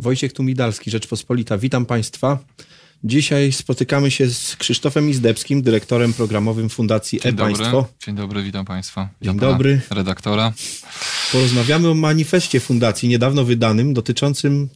Wojciech Tumidalski, Rzeczpospolita. Witam Państwa. Dzisiaj spotykamy się z Krzysztofem Izdebskim, dyrektorem programowym Fundacji Dzień E-Państwo. Dzień dobry, witam Państwa. Dzień Witam dobry. Redaktora. Porozmawiamy o manifestie Fundacji niedawno wydanym dotyczącym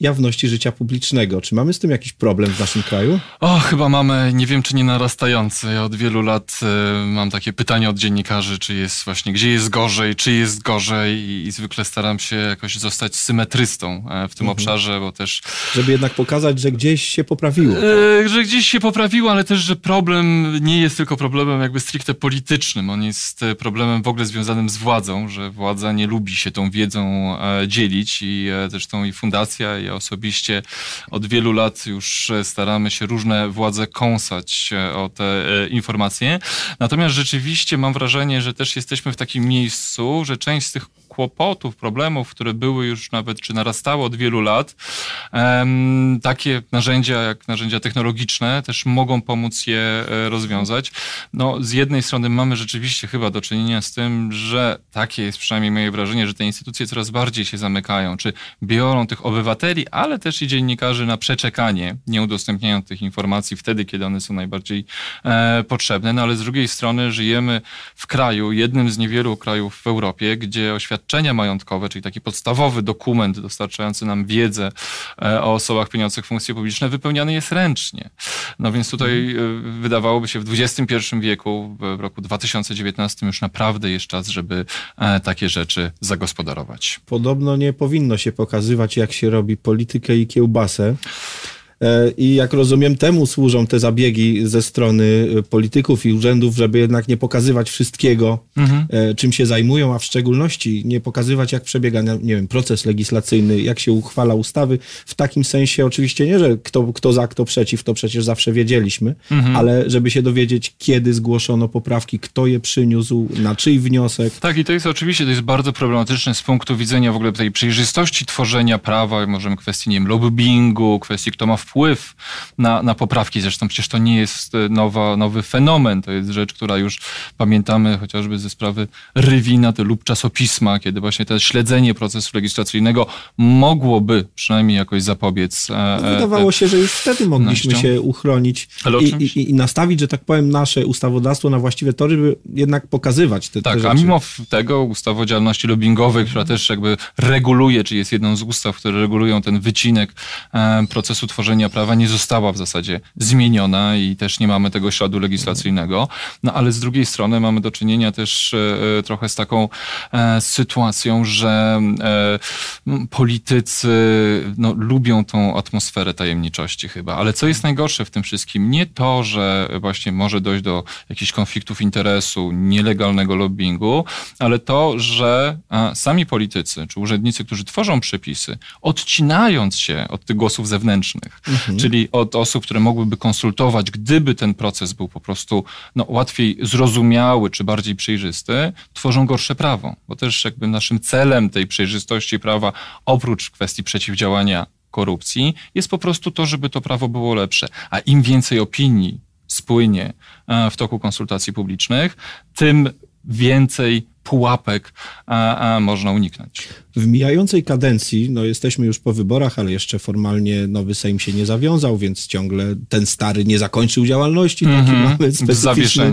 jawności życia publicznego. Czy mamy z tym jakiś problem w naszym kraju? O, chyba mamy, nie wiem czy nie narastający. Ja od wielu lat e, mam takie pytania od dziennikarzy, czy jest właśnie, gdzie jest gorzej, czy jest gorzej i, i zwykle staram się jakoś zostać symetrystą e, w tym obszarze, bo też Żeby jednak pokazać, że gdzieś się poprawiło. E, że gdzieś się poprawiło, ale też, że problem nie jest tylko problemem jakby stricte politycznym. On jest problemem w ogóle związanym z władzą, że władza nie lubi się tą wiedzą dzielić i zresztą i fundacja, i osobiście od wielu lat już e, staramy się różne władze kąsać e, o te e, informacje. Natomiast rzeczywiście mam wrażenie, że też jesteśmy w takim miejscu, że część z tych kłopotów, problemów, które były już nawet, czy narastały od wielu lat, takie narzędzia jak narzędzia technologiczne też mogą pomóc je rozwiązać. No, z jednej strony mamy rzeczywiście chyba do czynienia z tym, że takie jest przynajmniej moje wrażenie, że te instytucje coraz bardziej się zamykają, czy biorą tych obywateli, ale też i dziennikarzy na przeczekanie, nie udostępniają tych informacji wtedy, kiedy one są najbardziej e, potrzebne. No ale z drugiej strony żyjemy w kraju, jednym z niewielu krajów w Europie, gdzie oświadczenia majątkowe, czyli taki podstawowy dokument dostarczający nam wiedzę e, o osobach pełniących funkcje publiczne, wypełniany jest ręcznie. No więc tutaj e, wydawałoby się w XXI wieku, w roku 2019 już naprawdę jest czas, żeby e, takie rzeczy zagospodarować. Podobno nie powinno się pokazywać, jak się robi politykę i kiełbasę. E, I jak rozumiem, temu służą te zabiegi ze strony e, polityków i urzędów, żeby jednak nie pokazywać wszystkiego, e, czym się zajmują, a w szczególności nie pokazywać, jak przebiega, nie wiem, proces legislacyjny, jak się uchwala ustawy. W takim sensie oczywiście nie, że kto, kto za, kto przeciw, to przecież zawsze wiedzieliśmy, ale żeby się dowiedzieć, kiedy zgłoszono poprawki, kto je przyniósł, na czyj wniosek. Tak, i to jest oczywiście to jest bardzo problematyczne z punktu widzenia w ogóle tej przejrzystości tworzenia prawa, możemy kwestii, nie wiem, lobbingu, kwestii, kto ma wpływ na, na poprawki. Zresztą przecież to nie jest e, nowa, nowy fenomen, to jest rzecz, która już pamiętamy chociażby ze sprawy Rywina lub czasopisma, kiedy właśnie to śledzenie procesu legislacyjnego mogłoby przynajmniej jakoś zapobiec. e, No, e, wydawało się, że już wtedy mogliśmy się uchronić i, i, i nastawić, że tak powiem, nasze ustawodawstwo na właściwe tory, by jednak pokazywać te, te Tak, rzeczy. a mimo tego ustawa o działalności lobbyingowej, która też jakby reguluje, czy jest jedną z ustaw, które regulują ten wycinek procesu tworzenia prawa, nie została w zasadzie zmieniona i też nie mamy tego śladu legislacyjnego. No ale z drugiej strony mamy do czynienia też e, e, trochę z taką e, sytuacją, że politycy no, lubią tą atmosferę tajemniczości chyba. Ale co jest najgorsze w tym wszystkim? Nie to, że właśnie może dojść do jakichś konfliktów interesu, nielegalnego lobbingu, ale to, że sami politycy czy urzędnicy, którzy tworzą przepisy, odcinając się od tych głosów zewnętrznych, czyli od osób, które mogłyby konsultować, gdyby ten proces był po prostu no, łatwiej zrozumiały czy bardziej przejrzysty, tworzą gorsze prawo. Bo też jakby naszym celem tej przejrzystości prawa, oprócz kwestii przeciwdziałania korupcji, jest po prostu to, żeby to prawo było lepsze. A im więcej opinii spłynie e, w toku konsultacji publicznych, tym więcej pułapek a, a można uniknąć. W mijającej kadencji, no jesteśmy już po wyborach, ale jeszcze formalnie nowy Sejm się nie zawiązał, więc ciągle ten stary nie zakończył działalności. Taki Mhm. mamy specyficzną,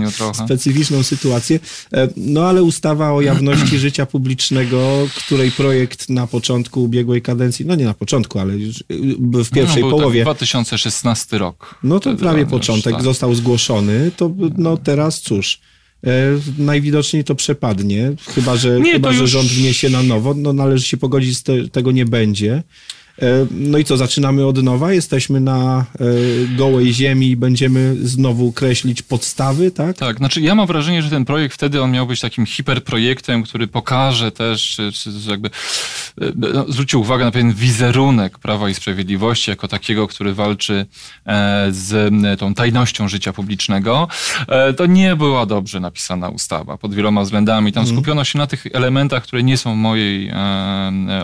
specyficzną sytuację. E, No ale ustawa o jawności życia publicznego, której projekt na początku ubiegłej kadencji, no nie na początku, ale y, w pierwszej no, był połowie. Tak 2016 rok. No to prawie on już, początek tak. został zgłoszony, to no teraz cóż. E, najwidoczniej to przepadnie, chyba że, Nie, chyba, że już- rząd wniesie na nowo, no należy się pogodzić, z te, tego nie będzie. E, no i co, zaczynamy od nowa, jesteśmy na e, gołej ziemi i będziemy znowu kreślić podstawy, tak? Tak, znaczy ja mam wrażenie, że ten projekt wtedy on miał być takim hiperprojektem, który pokaże też, czy, czy jakby e, no, zwróci uwagę na pewien wizerunek Prawa i Sprawiedliwości jako takiego, który walczy z tą tajnością życia publicznego. To nie była dobrze napisana ustawa pod wieloma względami. Tam skupiono się na tych elementach, które nie są w mojej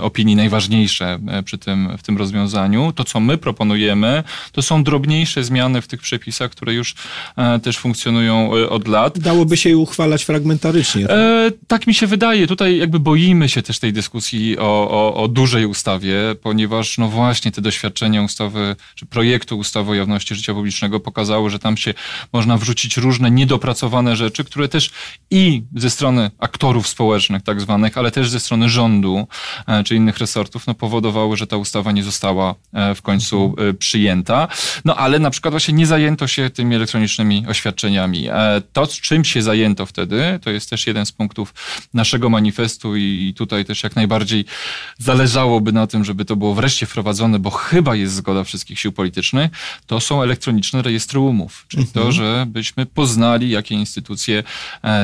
opinii najważniejsze przy tym, w tym rozwiązaniu. To, co my proponujemy, to są drobniejsze zmiany w tych przepisach, które już e, też funkcjonują e, od lat. Dałoby się je uchwalać fragmentarycznie. E, tak mi się wydaje. Tutaj jakby boimy się też tej dyskusji o, o, o dużej ustawie, ponieważ no właśnie te doświadczenia ustawy, czy projektu ustawy o jawności życia publicznego pokazały, że tam się można wrzucić różne niedopracowane rzeczy, które też i ze strony aktorów społecznych tak zwanych, ale też ze strony rządu e, czy innych resortów, no powodowały, że ta ustawa nie została e, w końcu e, przyjęta. No ale na przykład właśnie nie zajęto się tymi elektronicznymi oświadczeniami. To, z czym się zajęto wtedy, to jest też jeden z punktów naszego manifestu i tutaj też jak najbardziej zależałoby na tym, żeby to było wreszcie wprowadzone, bo chyba jest zgoda wszystkich sił politycznych, to są elektroniczne rejestry umów. Czyli mhm. to, żebyśmy poznali, jakie instytucje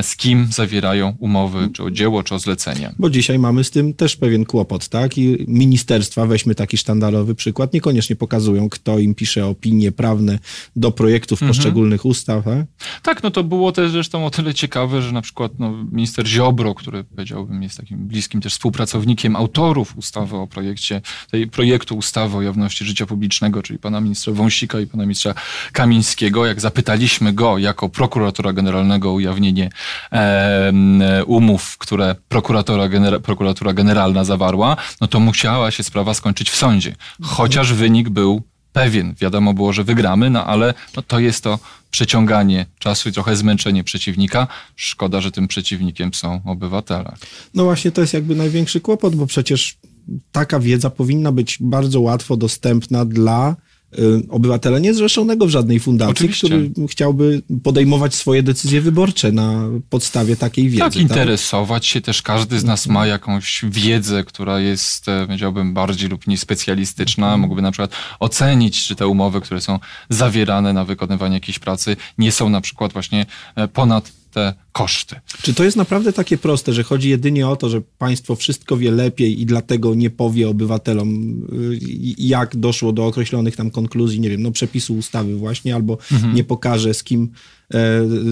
z kim zawierają umowy, czy o dzieło, czy o zlecenie. Bo dzisiaj mamy z tym też pewien kłopot, tak? I ministerstwa, weźmy taki sztandarowy przykład, niekoniecznie pokazują, kto im pisze opinie prawne do projektów mhm. poszczególnych ustaw. Tak? tak, no to było też zresztą o tyle ciekawe, że na przykład no, minister Ziobro, który powiedziałbym jest takim bliskim też współpracownikiem autorów ustawy o projekcie, tej projektu ustawy o jawności życia publicznego, czyli pana ministra Wąsika i pana ministra Kamińskiego, jak zapytaliśmy go jako prokuratora generalnego o ujawnienie e, umów, które prokuratora, genera, prokuratura generalna zawarła, no to musiała się sprawa skończyć w sądzie. Chociaż wynik był pewien. Wiadomo było, że wygramy, no ale no to jest to przeciąganie czasu i trochę zmęczenie przeciwnika. Szkoda, że tym przeciwnikiem są obywatele. No właśnie to jest jakby największy kłopot, bo przecież taka wiedza powinna być bardzo łatwo dostępna dla obywatela niezrzeszonego w żadnej fundacji, Oczywiście. który chciałby podejmować swoje decyzje wyborcze na podstawie takiej wiedzy. Tak, tak? interesować się też. Każdy z nas ma jakąś wiedzę, która jest, e, powiedziałbym, bardziej lub mniej specjalistyczna. Mhm. Mógłby na przykład ocenić, czy te umowy, które są zawierane na wykonywanie jakiejś pracy, nie są na przykład właśnie e, ponad te koszty. Czy to jest naprawdę takie proste, że chodzi jedynie o to, że państwo wszystko wie lepiej i dlatego nie powie obywatelom, y, jak doszło do określonych tam konkluzji, nie wiem, no przepisu ustawy właśnie, albo mhm. nie pokaże z kim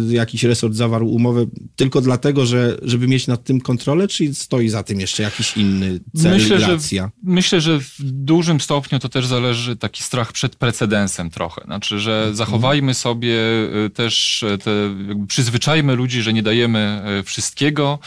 jakiś resort zawarł umowę tylko dlatego, że, żeby mieć nad tym kontrolę, czy stoi za tym jeszcze jakiś inny cel myślę, i racja? Że, myślę, że w dużym stopniu to też zależy taki strach przed precedensem trochę. Znaczy, że mhm. zachowajmy sobie e, też e, te, przyzwyczajmy ludzi, że nie dajemy wszystkiego,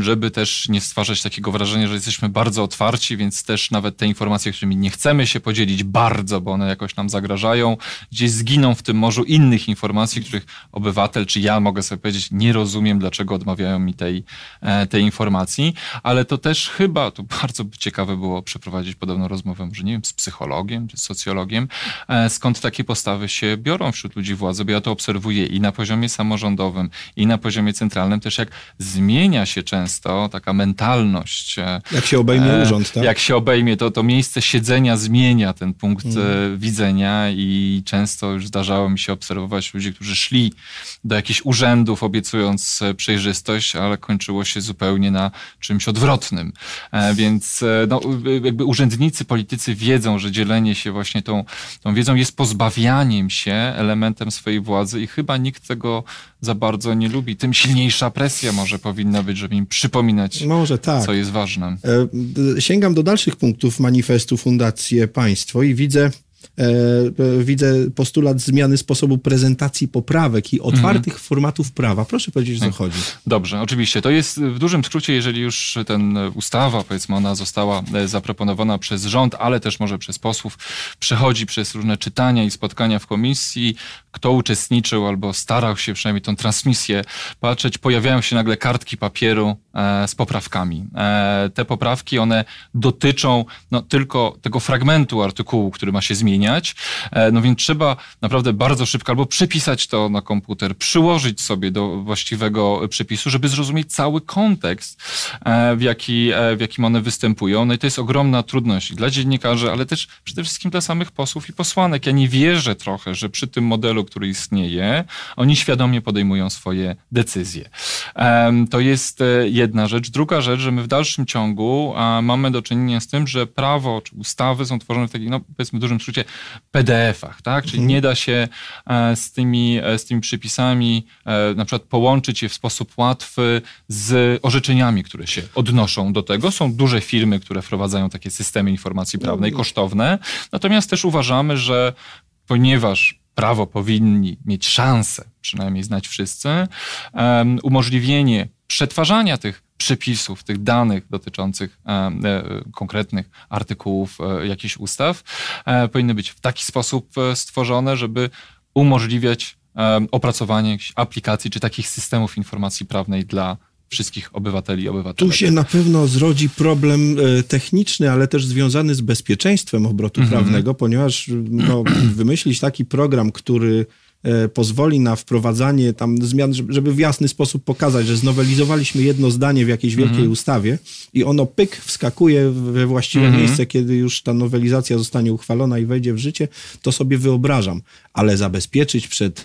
żeby też nie stwarzać takiego wrażenia, że jesteśmy bardzo otwarci, więc też nawet te informacje, którymi nie chcemy się podzielić bardzo, bo one jakoś nam zagrażają, gdzieś zginą w tym morzu innych informacji, sytuacji, których obywatel, czy ja mogę sobie powiedzieć, nie rozumiem, dlaczego odmawiają mi tej, e, tej informacji, ale to też chyba, to bardzo ciekawe było przeprowadzić podobną rozmowę, może nie wiem, z psychologiem, czy z socjologiem, e, skąd takie postawy się biorą wśród ludzi władzy, bo ja to obserwuję i na poziomie samorządowym, i na poziomie centralnym, też jak zmienia się często taka mentalność. E, jak się obejmie urząd, tak? Jak się obejmie, to, to miejsce siedzenia zmienia ten punkt mm. widzenia i często już zdarzało mi się obserwować ludzi, którzy szli do jakichś urzędów obiecując e, przejrzystość, ale kończyło się zupełnie na czymś odwrotnym. E, więc e, no, jakby urzędnicy, politycy wiedzą, że dzielenie się właśnie tą, tą wiedzą jest pozbawianiem się elementem swojej władzy i chyba nikt tego za bardzo nie lubi. Tym silniejsza presja może powinna być, żeby im przypominać, tak. co jest ważne. Sięgam do dalszych punktów manifestu Fundację Państwo i widzę widzę postulat zmiany sposobu prezentacji poprawek i otwartych mhm. formatów prawa. Proszę powiedzieć, o co tak. chodzi. Dobrze, oczywiście. To jest w dużym skrócie, jeżeli już ten ustawa, powiedzmy, ona została e, zaproponowana przez rząd, ale też może przez posłów, przechodzi przez różne czytania i spotkania w komisji. Kto uczestniczył albo starał się przynajmniej tą transmisję patrzeć, pojawiają się nagle kartki papieru z poprawkami. Te poprawki, one dotyczą no, tylko tego fragmentu artykułu, który ma się zmieniać zmieniać. E, no więc trzeba naprawdę bardzo szybko albo przepisać to na komputer, przyłożyć sobie do właściwego przepisu, żeby zrozumieć cały kontekst, e, w, jaki, e, w jakim one występują. No i to jest ogromna trudność dla dziennikarzy, ale też przede wszystkim dla samych posłów i posłanek. Ja nie wierzę trochę, że przy tym modelu, który istnieje, oni świadomie podejmują swoje decyzje. To jest jedna rzecz. Druga rzecz, że my w dalszym ciągu mamy do czynienia z tym, że prawo czy ustawy są tworzone w takim, no powiedzmy dużym skrócie, PDF-ach, tak? Czyli mhm. nie da się e, z tymi, e, z tymi przypisami e, na przykład połączyć je w sposób łatwy z orzeczeniami, które się odnoszą do tego. Są duże firmy, które wprowadzają takie systemy informacji prawnej, mhm. kosztowne. Natomiast też uważamy, że ponieważ prawo powinni mieć szansę, przynajmniej znać wszyscy, um, umożliwienie przetwarzania tych przepisów, tych danych dotyczących e, e, konkretnych artykułów e, jakichś ustaw powinny być w taki sposób stworzone, żeby umożliwiać opracowanie jakichś aplikacji czy takich systemów informacji prawnej dla wszystkich obywateli i obywateli. Tu się na pewno zrodzi problem techniczny, ale też związany z bezpieczeństwem obrotu Mhm. prawnego, ponieważ no, wymyślić taki program, który pozwoli na wprowadzanie tam zmian, żeby- w jasny sposób pokazać, że znowelizowaliśmy jedno zdanie w jakiejś wielkiej Mhm. ustawie i ono pyk wskakuje we właściwe Mhm. miejsce, kiedy już ta nowelizacja zostanie uchwalona i wejdzie w życie, to sobie wyobrażam. Ale zabezpieczyć przed e,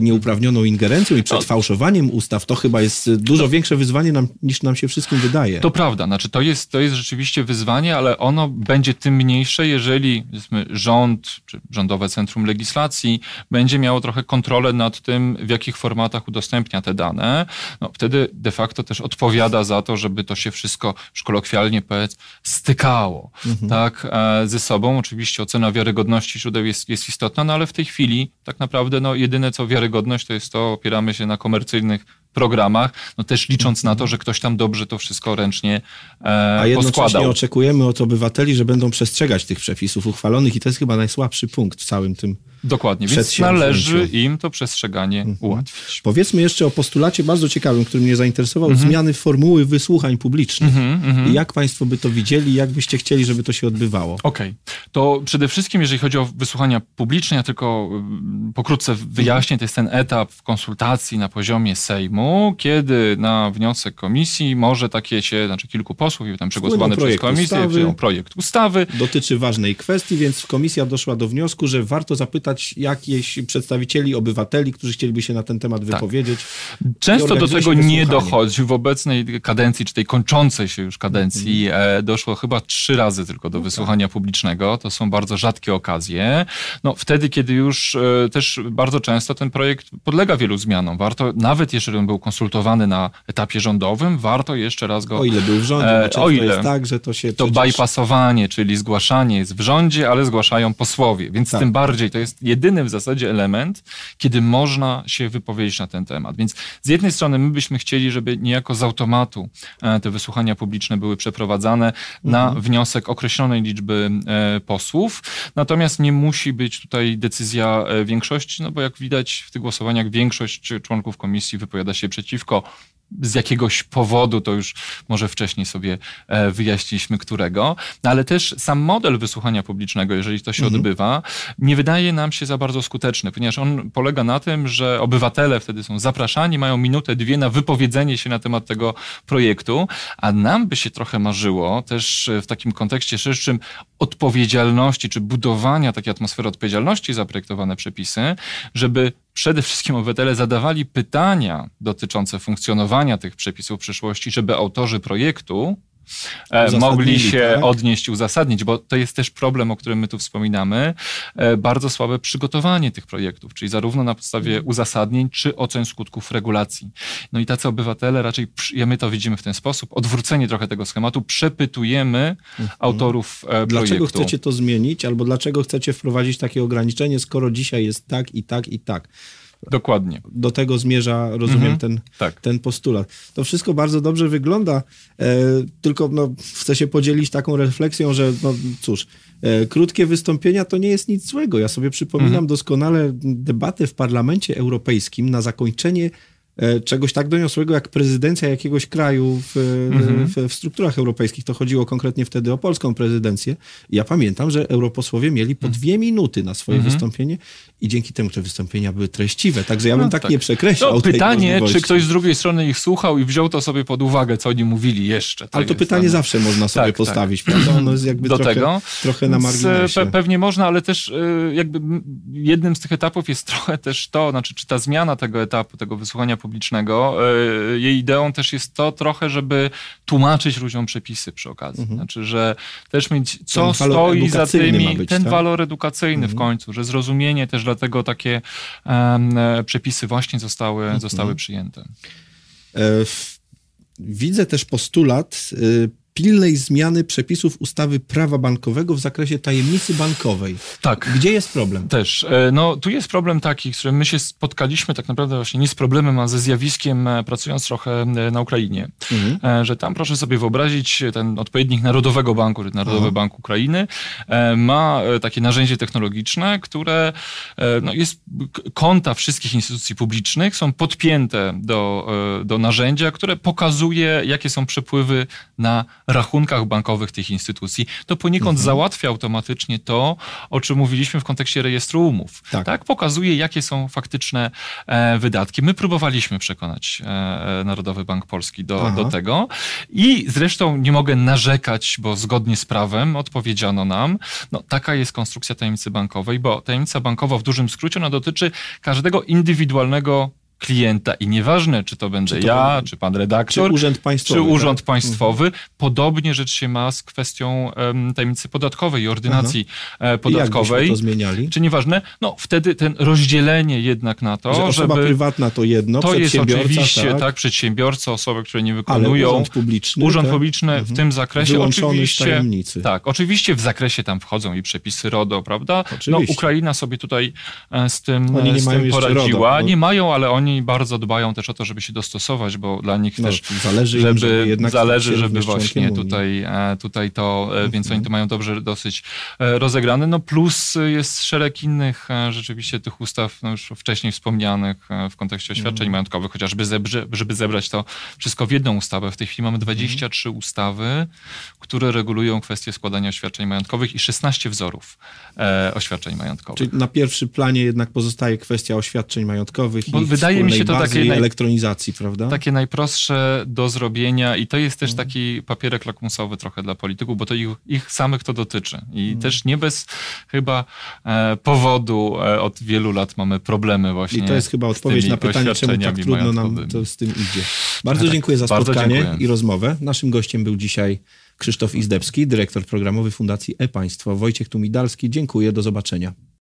nieuprawnioną ingerencją i przed No. fałszowaniem ustaw, to chyba jest e, dużo większe wyzwanie nam, niż nam się wszystkim wydaje. To prawda, znaczy to jest, to jest rzeczywiście wyzwanie, ale ono będzie tym mniejsze, jeżeli rząd czy Rządowe Centrum Legislacji będzie miało trochę kontrolę nad tym, w jakich formatach udostępnia te dane. No, wtedy de facto też odpowiada za to, żeby to się wszystko, już kolokwialnie powiedz, stykało tak, e, ze sobą. Oczywiście ocena wiarygodności źródeł jest, jest istotna, no ale w tej chwili tak naprawdę no, jedyne co wiarygodność to jest to, opieramy się na komercyjnych programach, no też licząc na to, że ktoś tam dobrze to wszystko ręcznie e, A jednocześnie poskładał. oczekujemy od obywateli, że będą przestrzegać tych przepisów uchwalonych i to jest chyba najsłabszy punkt w całym tym. Dokładnie, więc należy im to przestrzeganie Mhm. ułatwić. Powiedzmy jeszcze o postulacie bardzo ciekawym, który mnie zainteresował, Mhm. zmiany formuły wysłuchań publicznych. Mhm, mhm. I jak państwo by to widzieli, jak byście chcieli, żeby to się odbywało? Okej, to przede wszystkim, jeżeli chodzi o wysłuchania publiczne, ja tylko mm, pokrótce wyjaśnię, to jest ten etap konsultacji na poziomie Sejmu, kiedy na wniosek komisji może takie się, znaczy kilku posłów i tam przegłosowany przez komisję, ustawy. projekt ustawy, Dotyczy ważnej kwestii, więc komisja doszła do wniosku, że warto zapytać jakichś przedstawicieli, obywateli, którzy chcieliby się na ten temat wypowiedzieć. Często do tego nie dochodzi. W obecnej kadencji, czy tej kończącej się już kadencji, Mhm. e, doszło chyba trzy razy tylko No do tak. wysłuchania publicznego. To są bardzo rzadkie okazje. No, wtedy, kiedy już e, też bardzo często ten projekt podlega wielu zmianom. Warto, nawet jeżeli on był konsultowany na etapie rządowym, warto jeszcze raz go O ile był w rządzie, E, o ile. jest tak, że to się to przecież... bypassowanie, czyli zgłaszanie jest w rządzie, ale zgłaszają posłowie. Więc Tak. tym bardziej to jest jedyny w zasadzie element, kiedy można się wypowiedzieć na ten temat. Więc z jednej strony my byśmy chcieli, żeby niejako z automatu e, te wysłuchania publiczne były przeprowadzane na wniosek określonej liczby e, posłów. Natomiast nie musi być tutaj decyzja e, większości, no bo jak widać w tych głosowaniach większość członków komisji wypowiada się przeciwko z jakiegoś powodu, to już może wcześniej sobie e, wyjaśniliśmy, którego, no, ale też sam model wysłuchania publicznego, jeżeli to się odbywa, nie wydaje nam się za bardzo skuteczny, ponieważ on polega na tym, że obywatele wtedy są zapraszani, mają minutę, dwie na wypowiedzenie się na temat tego projektu, a nam by się trochę marzyło też e, w takim kontekście szerszym odpowiedzialności, czy budowania takiej atmosfery odpowiedzialności za projektowane przepisy, żeby przede wszystkim obywatele zadawali pytania dotyczące funkcjonowania tych przepisów w przyszłości, żeby autorzy projektu mogli się tak? odnieść, uzasadnić, bo to jest też problem, o którym my tu wspominamy, e, bardzo słabe przygotowanie tych projektów, czyli zarówno na podstawie Mhm. uzasadnień, czy ocen skutków regulacji. No i tacy obywatele raczej, ja my to widzimy w ten sposób, odwrócenie trochę tego schematu, przepytujemy autorów e, Mhm. Dlaczego projektu. chcecie to zmienić, albo dlaczego chcecie wprowadzić takie ograniczenie, skoro dzisiaj jest tak i tak i tak? Dokładnie. Do tego zmierza, rozumiem, Mhm. ten, Tak. ten postulat. To wszystko bardzo dobrze wygląda, e, tylko no, chcę się podzielić taką refleksją, że no cóż, e, krótkie wystąpienia to nie jest nic złego. Ja sobie przypominam Mhm. doskonale debatę w Parlamencie Europejskim na zakończenie czegoś tak doniosłego jak prezydencja jakiegoś kraju w, Mhm. w, w strukturach europejskich. To chodziło konkretnie wtedy o polską prezydencję. Ja pamiętam, że europosłowie mieli po dwie minuty na swoje Mhm. wystąpienie i dzięki temu te wystąpienia były treściwe. Także ja bym No tak, tak. nie przekreślał To tej pytanie, czy ktoś z drugiej strony ich słuchał i wziął to sobie pod uwagę, co oni mówili jeszcze. Ale to jest pytanie tam- zawsze można sobie Tak, postawić, prawda? Ono jest jakby do trochę, tego. trochę na Więc, marginesie. e, Pe pewnie można, ale też e, jakby jednym z tych etapów jest trochę też to, znaczy czy ta zmiana tego etapu, tego wysłuchania publicznego, e, jej ideą też jest to trochę, żeby tłumaczyć ludziom przepisy przy okazji. Znaczy, że też mieć co Mhm. Ten stoi za tymi, być, ten tak? walor edukacyjny w końcu, że zrozumienie też dlatego takie e, przepisy właśnie zostały, Mhm. zostały przyjęte. E, Widzę też postulat y, pilnej zmiany przepisów ustawy prawa bankowego w zakresie tajemnicy bankowej. Tak. Gdzie jest problem? Też. E, no, tu jest problem taki, z którym my się spotkaliśmy tak naprawdę właśnie nie z problemem, a ze zjawiskiem, e, pracując trochę e, na Ukrainie. Mhm. Że tam proszę sobie wyobrazić, ten odpowiednik Narodowego Banku, czy Narodowy Aha. Bank Ukrainy, ma takie narzędzie technologiczne, które no, jest konta wszystkich instytucji publicznych są podpięte do, do narzędzia, które pokazuje, jakie są przepływy na rachunkach bankowych tych instytucji, to poniekąd mhm. załatwia automatycznie to, o czym mówiliśmy w kontekście rejestru umów. Tak. tak? Pokazuje, jakie są faktyczne e, wydatki. My próbowaliśmy przekonać e, e Narodowy Bank Polski do, do tego i zresztą nie mogę narzekać, bo zgodnie z prawem odpowiedziano nam, no taka jest konstrukcja tajemnicy bankowej, bo tajemnica bankowa w dużym skrócie ona dotyczy każdego indywidualnego klienta i nieważne, czy to będzie czy to ja, czy pan redaktor, czy urząd państwowy. Czy urząd tak? państwowy. Mhm. Podobnie rzecz się ma z kwestią um, tajemnicy podatkowej i ordynacji Aha. podatkowej. I to zmieniali? Czy nieważne? No wtedy ten rozdzielenie jednak na to, Że osoba żeby... prywatna to jedno, To jest oczywiście, tak, tak przedsiębiorca, osoby, które nie wykonują. Ale urząd publiczny. Urząd tak? publiczny mhm. w tym zakresie Wyłączony oczywiście. Z tajemnicy. Tak, oczywiście w zakresie tam wchodzą i przepisy RODO, prawda? No, oczywiście. No Ukraina sobie tutaj e, z tym, oni nie z tym poradziła. RODO, bo... Nie mają, ale oni bardzo dbają też o to, żeby się dostosować, bo dla nich no, też zależy, żeby, im, żeby jednak zależy, żeby właśnie tutaj, e, tutaj to, mhm. więc oni to mają dobrze dosyć e, rozegrane. No plus jest szereg innych rzeczywiście tych ustaw, no już wcześniej wspomnianych w kontekście oświadczeń mhm. majątkowych, chociażby zebrze, żeby zebrać to wszystko w jedną ustawę. W tej chwili mamy 23 mhm. ustawy, które regulują kwestie składania oświadczeń majątkowych i 16 wzorów e, oświadczeń majątkowych. Czyli na pierwszym planie jednak pozostaje kwestia oświadczeń majątkowych Bo i wydaje mi się to takie naj... elektronizacji, prawda? Takie najprostsze do zrobienia i to jest też mhm. taki papierek lakmusowy trochę dla polityków, bo to ich, ich samych to dotyczy. I mhm. też nie bez chyba e, powodu e, od wielu lat mamy problemy właśnie. I to jest chyba odpowiedź na pytanie, czemu tak trudno nam to z tym idzie. Bardzo tak, dziękuję za spotkanie dziękuję. i rozmowę. Naszym gościem był dzisiaj Krzysztof Izdebski, dyrektor programowy Fundacji E-Państwo. Wojciech Tumidalski, dziękuję, do zobaczenia.